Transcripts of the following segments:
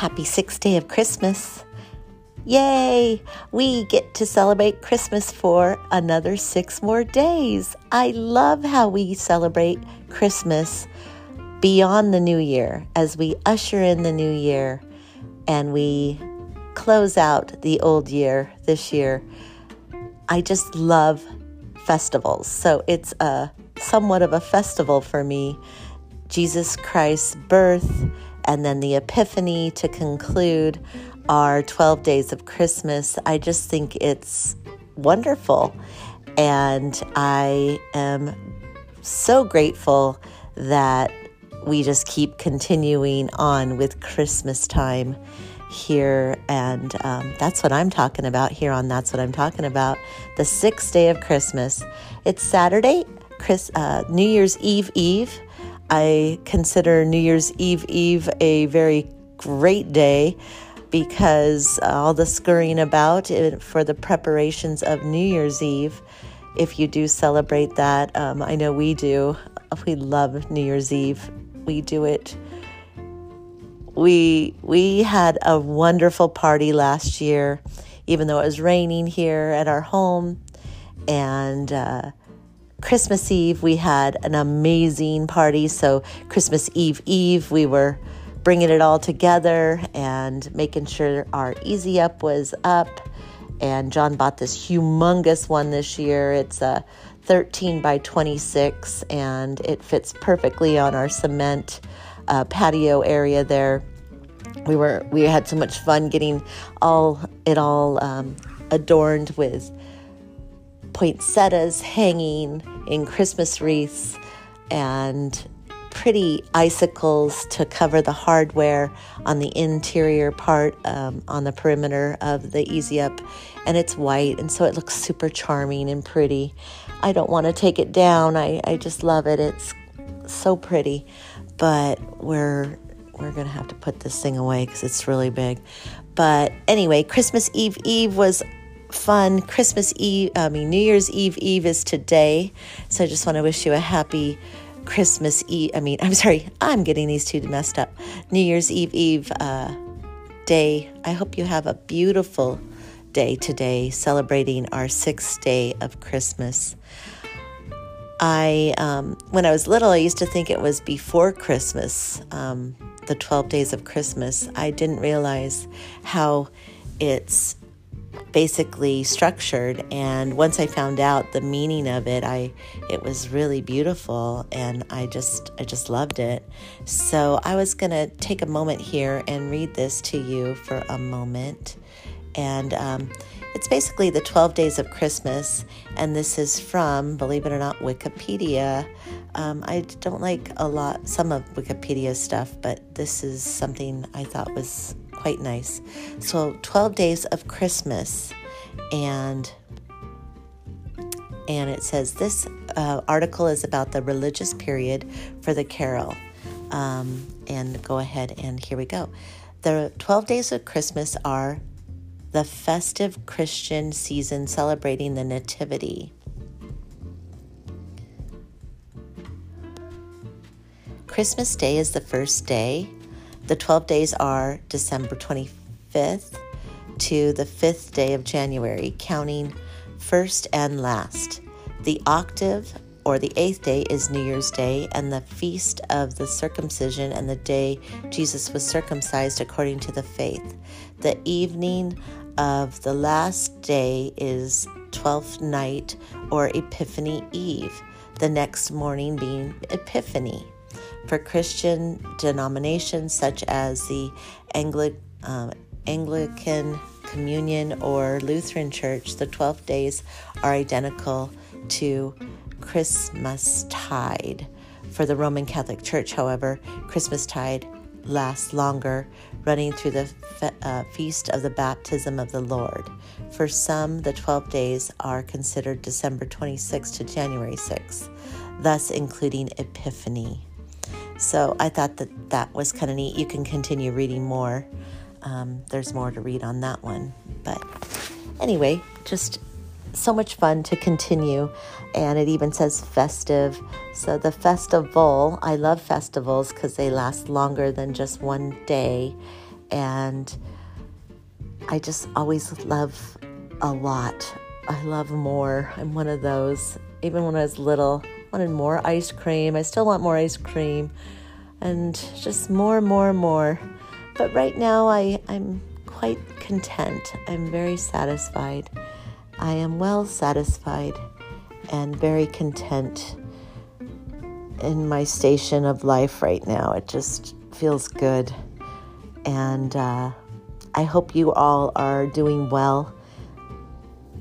Happy sixth day of Christmas. Yay! We get to celebrate Christmas for another six more days. I love how we celebrate Christmas beyond the new year as we usher in the new year and we close out the old year this year. I just love festivals. So it's a somewhat of a festival for me. Jesus Christ's birth and then the Epiphany to conclude our 12 days of Christmas. I just think it's wonderful. And I am so grateful that we just keep continuing on with Christmas time here. And um, that's what I'm talking about here on That's What I'm Talking About. The sixth day of Christmas. It's Saturday, Chris, uh, New Year's Eve Eve. I consider New Year's Eve Eve a very great day because all the scurrying about for the preparations of New Year's Eve. If you do celebrate that, um, I know we do. We love New Year's Eve. We do it. We we had a wonderful party last year, even though it was raining here at our home, and uh, Christmas Eve, we had an amazing party. So, Christmas Eve Eve, we were bringing it all together and making sure our Easy Up was up. And John bought this humongous one this year. It's a 13 by 26 and it fits perfectly on our cement uh, patio area there. We were we had so much fun getting all it all um, adorned with poinsettias hanging in Christmas wreaths and pretty icicles to cover the hardware on the interior part um, on the perimeter of the Easy Up. And it's white, and so it looks super charming and pretty. I don't want to take it down. I, I just love it. It's so pretty. But we're we're gonna have to put this thing away because it's really big. But anyway, Christmas Eve Eve was fun Christmas Eve, I mean, New Year's Eve Eve is today. So I just want to wish you a happy Christmas Eve. I mean, I'm sorry, I'm getting these two messed up. New Year's Eve Eve uh, day. I hope you have a beautiful day today, celebrating our sixth day of Christmas. I, um, when I was little, I used to think it was before Christmas, um, the 12 days of Christmas. I didn't realize how it's basically structured and once i found out the meaning of it i it was really beautiful and i just i just loved it. So i was going to take a moment here and read this to you for a moment. And um, it's basically the 12 days of christmas and this is from believe it or not wikipedia. Um, i don't like a lot some of wikipedia stuff but this is something i thought was quite nice. So 12 days of Christmas and and it says this uh, article is about the religious period for the carol. Um, and go ahead and here we go. The 12 days of Christmas are the festive Christian season celebrating the Nativity. Christmas Day is the first day the 12 days are December 25th to the 5th day of January, counting first and last. The octave or the eighth day is New Year's Day, and the feast of the circumcision and the day Jesus was circumcised according to the faith. The evening of the last day is Twelfth night or Epiphany Eve, the next morning being Epiphany for Christian denominations such as the Angli- um, Anglican Communion or Lutheran Church, the 12 days are identical to Christmas tide. For the Roman Catholic Church, however, Christmas tide lasts longer, running through the fe- uh, feast of the baptism of the Lord. For some, the 12 days are considered December 26 to January 6, thus including Epiphany. So I thought that that was kind of neat. You can continue reading more. Um, there's more to read on that one. But anyway, just so much fun to continue. And it even says festive. So the festival, I love festivals because they last longer than just one day. and I just always love a lot. I love more. I'm one of those. Even when I was little, wanted more ice cream. I still want more ice cream and just more, and more, and more. But right now, I, I'm quite content. I'm very satisfied. I am well satisfied and very content in my station of life right now. It just feels good. And uh, I hope you all are doing well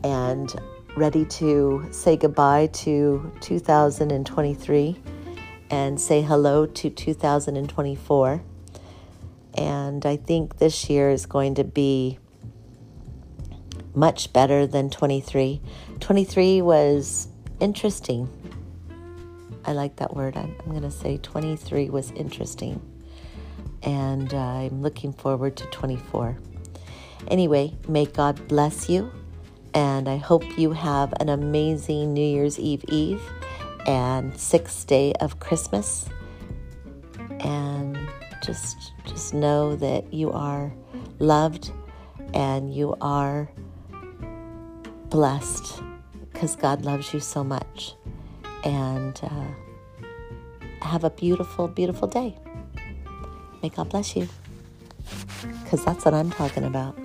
and ready to say goodbye to 2023 and say hello to 2024. And I think this year is going to be much better than 23. 23 was interesting. I like that word. I'm, I'm going to say 23 was interesting. And uh, I'm looking forward to 24. Anyway, may God bless you. And I hope you have an amazing New Year's Eve Eve and sixth day of Christmas. And just just know that you are loved and you are blessed because God loves you so much. And uh, have a beautiful, beautiful day. May God bless you because that's what I'm talking about.